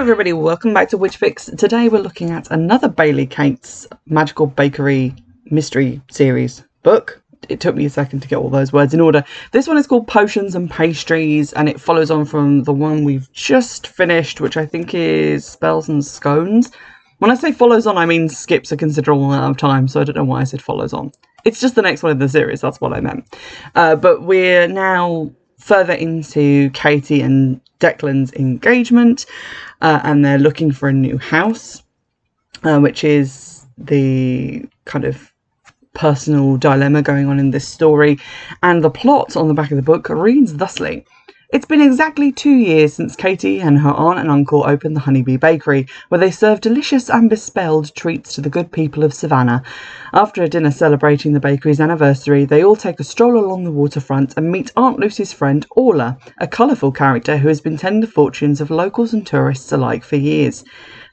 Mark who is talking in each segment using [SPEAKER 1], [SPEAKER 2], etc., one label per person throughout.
[SPEAKER 1] everybody, welcome back to Witch Fix. Today we're looking at another Bailey Cates Magical Bakery Mystery Series book. It took me a second to get all those words in order. This one is called Potions and Pastries and it follows on from the one we've just finished, which I think is Spells and Scones. When I say follows on, I mean skips a considerable amount of time, so I don't know why I said follows on. It's just the next one in the series, that's what I meant. Uh, but we're now further into Katie and Declan's engagement, uh, and they're looking for a new house, uh, which is the kind of personal dilemma going on in this story. And the plot on the back of the book reads thusly. It's been exactly two years since Katie and her aunt and uncle opened the Honeybee Bakery, where they serve delicious and bespelled treats to the good people of Savannah. After a dinner celebrating the bakery's anniversary, they all take a stroll along the waterfront and meet Aunt Lucy's friend Orla, a colourful character who has been tending the fortunes of locals and tourists alike for years.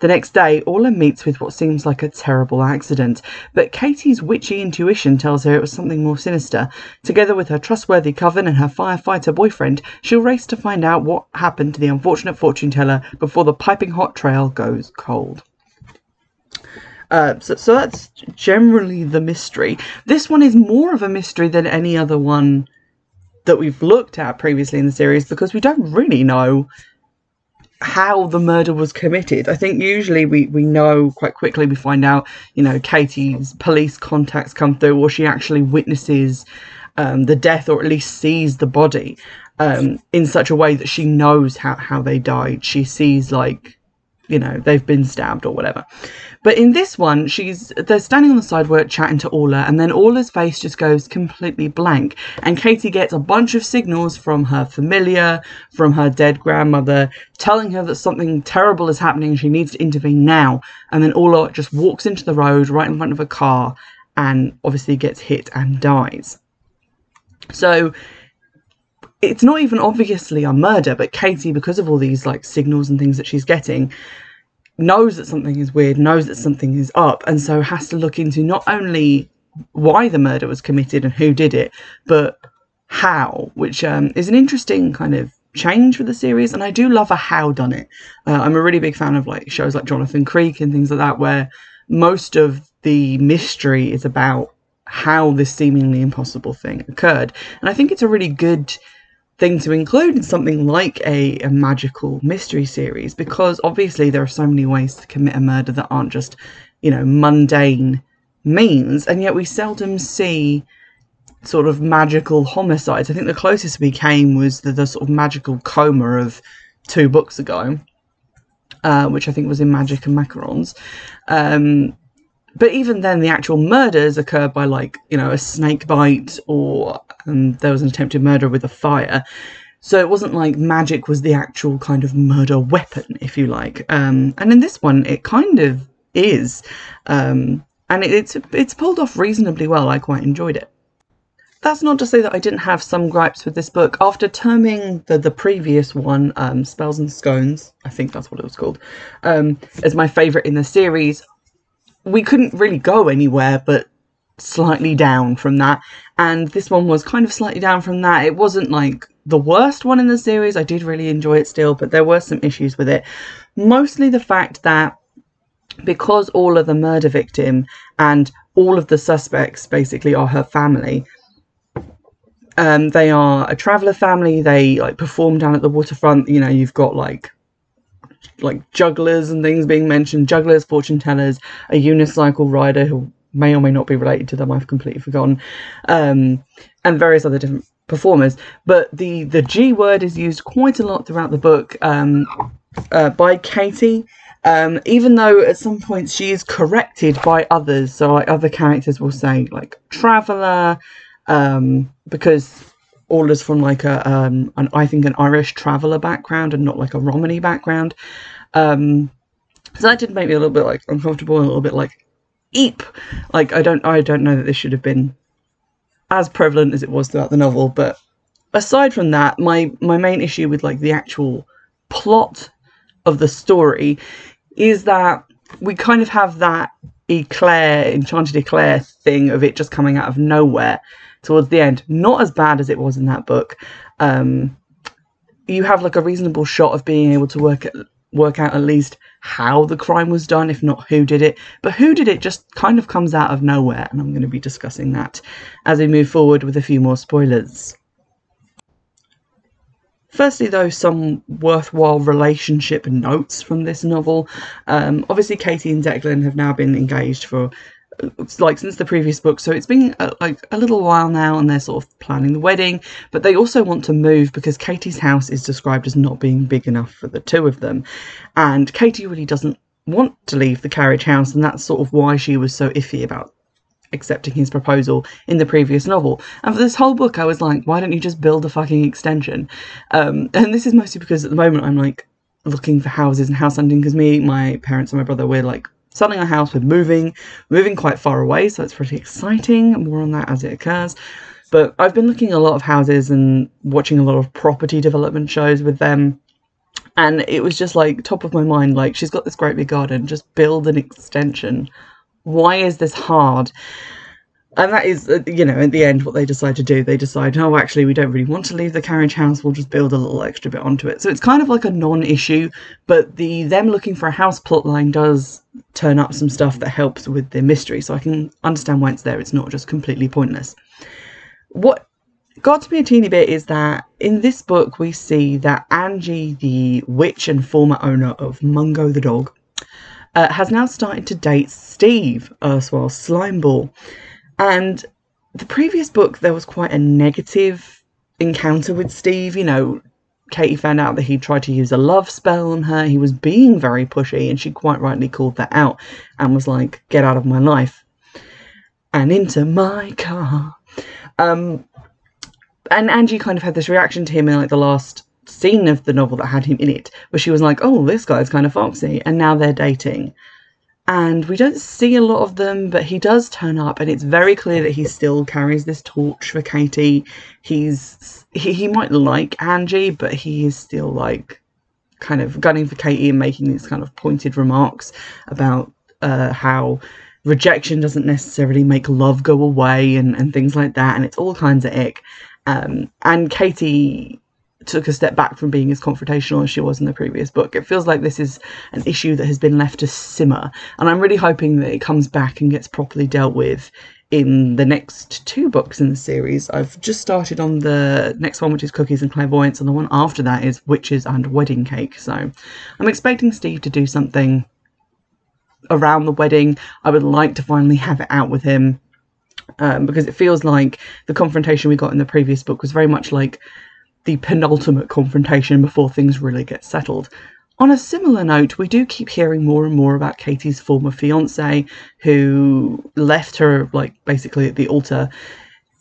[SPEAKER 1] The next day, Orla meets with what seems like a terrible accident, but Katie's witchy intuition tells her it was something more sinister. Together with her trustworthy coven and her firefighter boyfriend, she'll race to find out what happened to the unfortunate fortune teller before the piping hot trail goes cold. Uh, so, so that's generally the mystery. This one is more of a mystery than any other one that we've looked at previously in the series because we don't really know how the murder was committed. I think usually we, we know quite quickly, we find out, you know, Katie's police contacts come through, or she actually witnesses um, the death or at least sees the body um, in such a way that she knows how, how they died. She sees, like, you know, they've been stabbed or whatever. But in this one, she's they're standing on the sidewalk chatting to Orla, and then Orla's face just goes completely blank. And Katie gets a bunch of signals from her familiar, from her dead grandmother, telling her that something terrible is happening. She needs to intervene now. And then Orla just walks into the road right in front of a car, and obviously gets hit and dies. So it's not even obviously a murder, but Katie, because of all these like signals and things that she's getting, knows that something is weird, knows that something is up, and so has to look into not only why the murder was committed and who did it, but how, which um, is an interesting kind of change for the series. And I do love a how done it. Uh, I'm a really big fan of like shows like Jonathan Creek and things like that, where most of the mystery is about how this seemingly impossible thing occurred. And I think it's a really good thing to include in something like a, a magical mystery series because obviously there are so many ways to commit a murder that aren't just, you know, mundane means, and yet we seldom see sort of magical homicides. I think the closest we came was the, the sort of magical coma of two books ago, uh, which I think was in Magic and Macarons. Um, but even then, the actual murders occurred by like you know a snake bite or um, there was an attempted murder with a fire. So it wasn't like magic was the actual kind of murder weapon, if you like. Um, and in this one, it kind of is, um, and it, it's it's pulled off reasonably well. I quite enjoyed it. That's not to say that I didn't have some gripes with this book. After terming the, the previous one, um, Spells and Scones, I think that's what it was called, um, as my favourite in the series, we couldn't really go anywhere but slightly down from that. And this one was kind of slightly down from that. It wasn't like the worst one in the series. I did really enjoy it still, but there were some issues with it. Mostly the fact that because all of the murder victim and all of the suspects basically are her family. Um, they are a traveller family. They like perform down at the waterfront. You know, you've got like like jugglers and things being mentioned jugglers, fortune tellers, a unicycle rider who may or may not be related to them, I've completely forgotten, um, and various other different performers. But the, the G word is used quite a lot throughout the book um, uh, by Katie. Um, even though at some points she is corrected by others, so like other characters will say like traveller, um, because Orla is from like a um, an I think an Irish traveller background and not like a Romany background. Um, so that did make me a little bit like uncomfortable and a little bit like eep. Like I don't I don't know that this should have been as prevalent as it was throughout the novel, but aside from that, my my main issue with like the actual plot of the story is that we kind of have that Eclair, Enchanted Eclair thing of it just coming out of nowhere towards the end. Not as bad as it was in that book. Um, you have like a reasonable shot of being able to work work out at least how the crime was done, if not who did it. But who did it just kind of comes out of nowhere, and I'm going to be discussing that as we move forward with a few more spoilers. Firstly, though, some worthwhile relationship notes from this novel. Um, obviously, Katie and Declan have now been engaged for like since the previous book so it's been uh, like a little while now and they're sort of planning the wedding but they also want to move because katie's house is described as not being big enough for the two of them and katie really doesn't want to leave the carriage house and that's sort of why she was so iffy about accepting his proposal in the previous novel. And for this whole book, I was like, why don't you just build a fucking extension? Um, and this is mostly because at the moment I'm like looking for houses and house hunting because me, my parents, and my brother, we're like selling our house, we're moving, moving quite far away, so it's pretty exciting. More on that as it occurs. But I've been looking at a lot of houses and watching a lot of property development shows with them. And it was just like top of my mind, like she's got this great big garden, just build an extension why is this hard? And that is, uh, you know, at the end, what they decide to do. They decide, oh, actually, we don't really want to leave the carriage house. We'll just build a little extra bit onto it. So it's kind of like a non-issue, but the them looking for a house plot line does turn up some stuff that helps with the mystery. So I can understand why it's there. It's not just completely pointless. What got to me a teeny bit is that in this book we see that Angie, the witch and former owner of Mungo the dog, uh, has now started to date Steve, erstwhile Slimeball. And the previous book, there was quite a negative encounter with Steve. You know, Katie found out that he tried to use a love spell on her. He was being very pushy, and she quite rightly called that out and was like, Get out of my life. And into my car. Um, and Angie kind of had this reaction to him in like the last scene of the novel that had him in it, where she was like, oh, this guy's kind of foxy, and now they're dating. And we don't see a lot of them, but he does turn up, and it's very clear that he still carries this torch for Katie. He's he, he might like Angie, but he is still like kind of gunning for Katie and making these kind of pointed remarks about uh, how rejection doesn't necessarily make love go away and, and things like that, and it's all kinds of ick. Um, and Katie took a step back from being as confrontational as she was in the previous book. It feels like this is an issue that has been left to simmer, and I'm really hoping that it comes back and gets properly dealt with in the next two books in the series. I've just started on the next one, which is Cookies and Clairvoyance, and the one after that is Witches and Wedding Cake. So I'm expecting Steve to do something around the wedding. I would like to finally have it out with him. Um, because it feels like the confrontation we got in the previous book was very much like the penultimate confrontation before things really get settled. On a similar note, we do keep hearing more and more about Katie's former fiance who left her, like, basically at the altar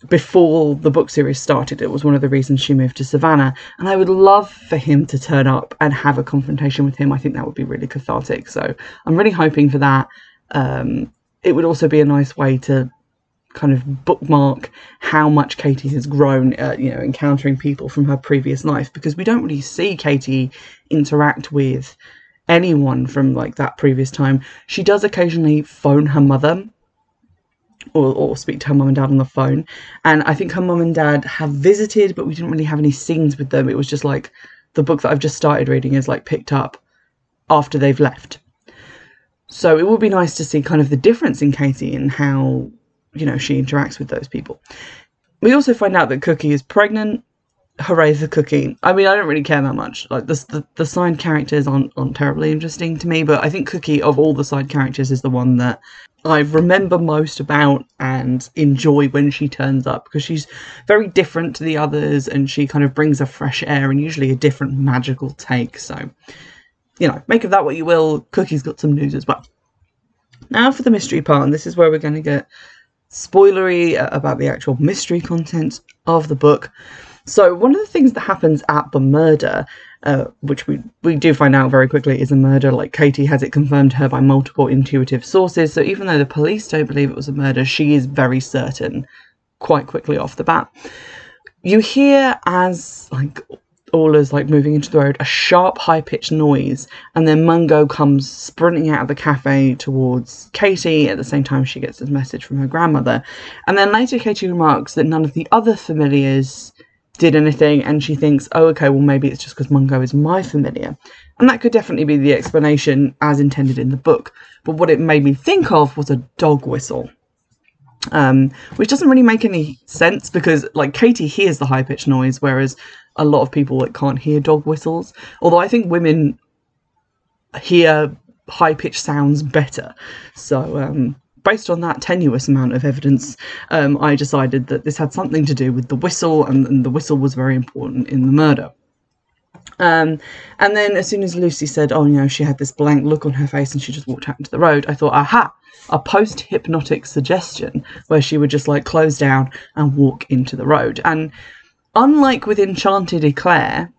[SPEAKER 1] before the book series started. It was one of the reasons she moved to Savannah. And I would love for him to turn up and have a confrontation with him. I think that would be really cathartic. So I'm really hoping for that. Um, it would also be a nice way to kind of bookmark how much Katie has grown, uh, you know, encountering people from her previous life because we don't really see Katie interact with anyone from like that previous time. She does occasionally phone her mother or, or speak to her mum and dad on the phone, and I think her mum and dad have visited, but we didn't really have any scenes with them. It was just like the book that I've just started reading is like picked up after they've left. So it would be nice to see kind of the difference in Katie and how you know, she interacts with those people. We also find out that Cookie is pregnant. Hooray for Cookie. I mean, I don't really care that much. Like, the, the, the side characters aren't, aren't terribly interesting to me, but I think Cookie, of all the side characters, is the one that I remember most about and enjoy when she turns up because she's very different to the others and she kind of brings a fresh air and usually a different magical take. So, you know, make of that what you will. Cookie's got some news as well. Now for the mystery part, and this is where we're going to get spoilery about the actual mystery content of the book. So one of the things that happens at the murder, uh, which we we do find out very quickly, is a murder. Like Katie has it confirmed to her by multiple intuitive sources. So even though the police don't believe it was a murder, she is very certain, quite quickly off the bat. You hear as like Orla is like moving into the road, a sharp, high pitched noise, and then Mungo comes sprinting out of the cafe towards Katie at the same time she gets this message from her grandmother. And then later, Katie remarks that none of the other familiars did anything, and she thinks, oh, okay, well, maybe it's just because Mungo is my familiar. And that could definitely be the explanation as intended in the book. But what it made me think of was a dog whistle. Um, which doesn't really make any sense because, like, Katie hears the high pitched noise, whereas a lot of people like can't hear dog whistles. Although I think women hear high pitched sounds better. So, um, based on that tenuous amount of evidence, um, I decided that this had something to do with the whistle, and, and the whistle was very important in the murder. Um, and then as soon as Lucy said, oh, you know, she had this blank look on her face and she just walked out into the road, I thought, aha, a post hypnotic suggestion where she would just like close down and walk into the road. And unlike with Enchanted Eclair,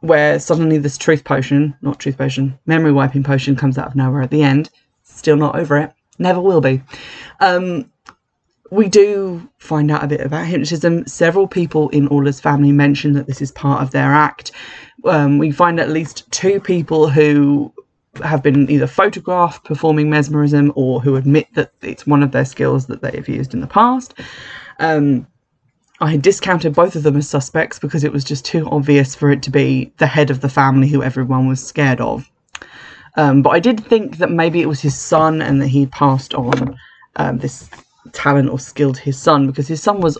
[SPEAKER 1] where suddenly this truth potion, not truth potion, memory wiping potion comes out of nowhere at the end. Still not over it. Never will be. Um, we do find out a bit about hypnotism. Several people in Orla's family mention that this is part of their act. Um, we find at least two people who have been either photographed performing mesmerism or who admit that it's one of their skills that they have used in the past. Um, I discounted both of them as suspects because it was just too obvious for it to be the head of the family who everyone was scared of. Um, but I did think that maybe it was his son and that he'd passed on um, this talent or skill to his son because his son was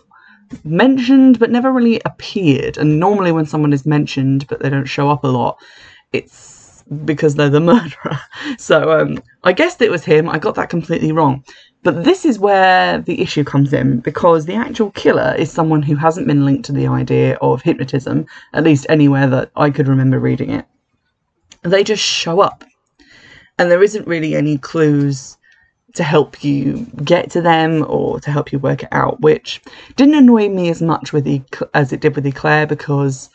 [SPEAKER 1] mentioned but never really appeared. And normally, when someone is mentioned but they don't show up a lot, it's because they're the murderer. So um, I guessed it was him. I got that completely wrong. But this is where the issue comes in because the actual killer is someone who hasn't been linked to the idea of hypnotism, at least anywhere that I could remember reading it. They just show up. And there isn't really any clues to help you get to them or to help you work it out, which didn't annoy me as much with the, as it did with Eclair because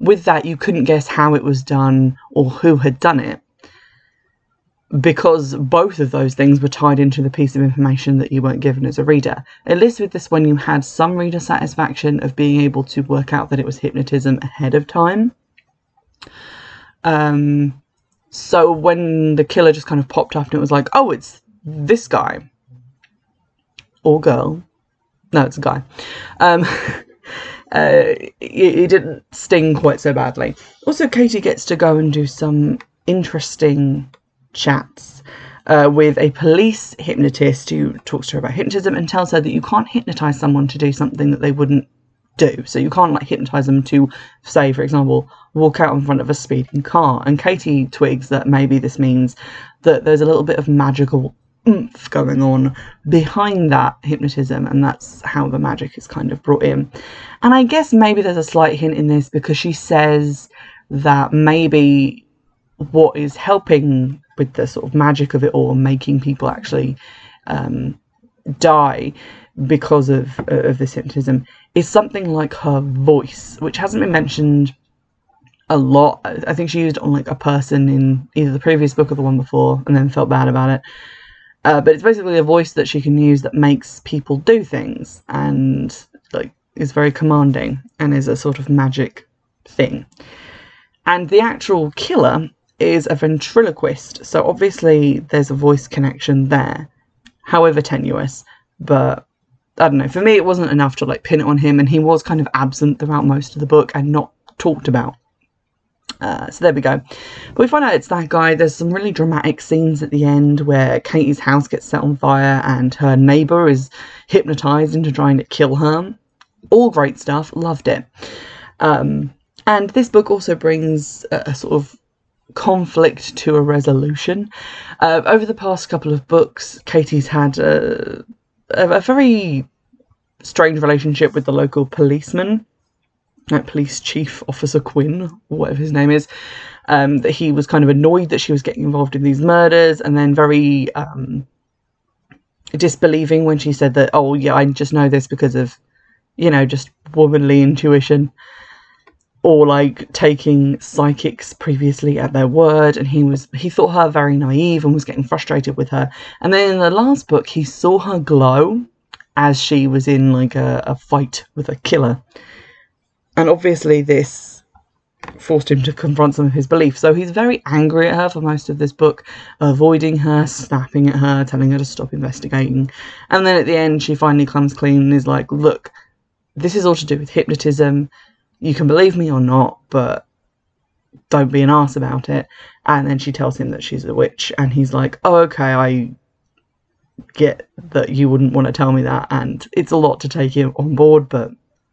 [SPEAKER 1] with that you couldn't guess how it was done or who had done it because both of those things were tied into the piece of information that you weren't given as a reader. At least with this one, you had some reader satisfaction of being able to work out that it was hypnotism ahead of time. Um, so when the killer just kind of popped up and it was like, oh, it's this guy or girl. No, it's a guy. Um, uh, it, didn't sting quite so badly. Also, Katie gets to go and do some interesting chats uh, with a police hypnotist who talks to her about hypnotism and tells her that you can't hypnotize someone to do something that they wouldn't do. So you can't like hypnotize them to, say, for example, walk out in front of a speeding car. And Katie twigs that maybe this means that there's a little bit of magical oomph going on behind that hypnotism, and that's how the magic is kind of brought in. And I guess maybe there's a slight hint in this because she says that maybe what is helping with the sort of magic of it all, making people actually um, die because of of this hypnotism, is something like her voice, which hasn't been mentioned a lot. I think she used it on like a person in either the previous book or the one before, and then felt bad about it. Uh, but it's basically a voice that she can use that makes people do things and like is very commanding and is a sort of magic thing. And the actual killer is a ventriloquist, so obviously there's a voice connection there, however tenuous. But I don't know. For me, it wasn't enough to like pin it on him, and he was kind of absent throughout most of the book and not talked about. Uh, so there we go. But we find out it's that guy. There's some really dramatic scenes at the end where Katie's house gets set on fire and her neighbour is hypnotised into trying to kill her. All great stuff. Loved it. Um, and this book also brings a, a sort of conflict to a resolution. Uh, over the past couple of books, Katie's had a, a, a very strange relationship with the local policeman, like police chief officer Quinn, or whatever his name is. Um, that he was kind of annoyed that she was getting involved in these murders, and then very um, disbelieving when she said that, "Oh yeah, I just know this because of, you know, just womanly intuition." or like taking psychics previously at their word and he was he thought her very naive and was getting frustrated with her and then in the last book he saw her glow as she was in like a, a fight with a killer and obviously this forced him to confront some of his beliefs so he's very angry at her for most of this book avoiding her snapping at her telling her to stop investigating and then at the end she finally comes clean and is like look this is all to do with hypnotism you can believe me or not, but don't be an ass about it. And then she tells him that she's a witch, and he's like, oh, okay, I get that you wouldn't want to tell me that, and it's a lot to take on board, but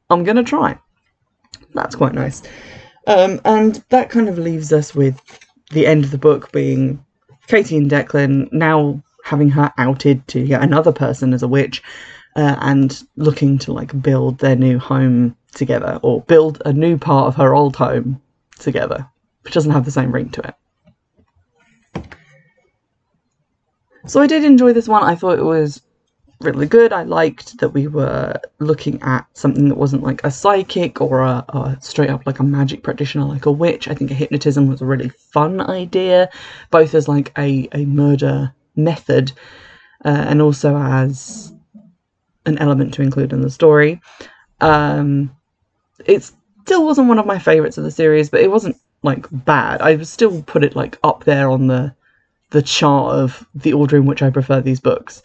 [SPEAKER 1] I'm gonna try. That's quite nice. Um, and that kind of leaves us with the end of the book being Katie and Declan now having her outed to yet another person as a witch uh, and looking to like build their new home together or build a new part of her old home together, which doesn't have the same ring to it. So I did enjoy this one. I thought it was really good. I liked that we were looking at something that wasn't like a psychic or a, a, straight up like a magic practitioner, like a witch. I think a hypnotism was a really fun idea, both as like a, a murder method uh, and also as an element to include in the story. Um, it still wasn't one of my favorites of the series, but it wasn't like bad. I would still put it like up there on the the chart of the order in which I prefer these books.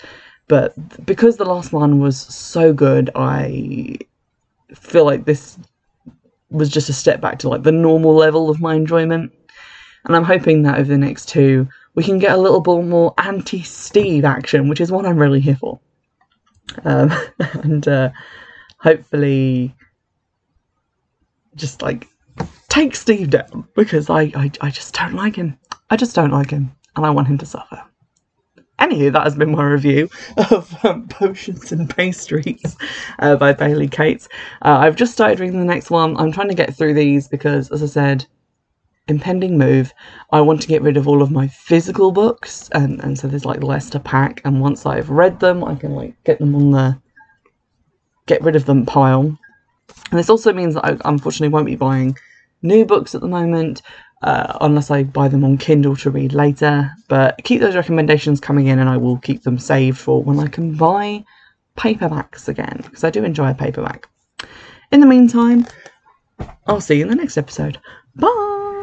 [SPEAKER 1] But because the last one was so good, I feel like this was just a step back to like the normal level of my enjoyment. And I'm hoping that over the next two, we can get a little bit more anti Steve action, which is what I'm really here for. Um, and uh, hopefully, just like take Steve down because I, I, I just don't like him. I just don't like him, and I want him to suffer. Anywho, that has been my review of um, Potions and Pastries uh, by Bailey Cates. Uh, I've just started reading the next one. I'm trying to get through these because, as I said, impending move. I want to get rid of all of my physical books, and, and so there's like less to pack. And once I've read them, I can like get them on the get rid of them pile. And this also means that I unfortunately won't be buying new books at the moment uh, unless I buy them on Kindle to read later. But keep those recommendations coming in, and I will keep them saved for when I can buy paperbacks again, because I do enjoy a paperback. In the meantime, I'll see you in the next episode. Bye!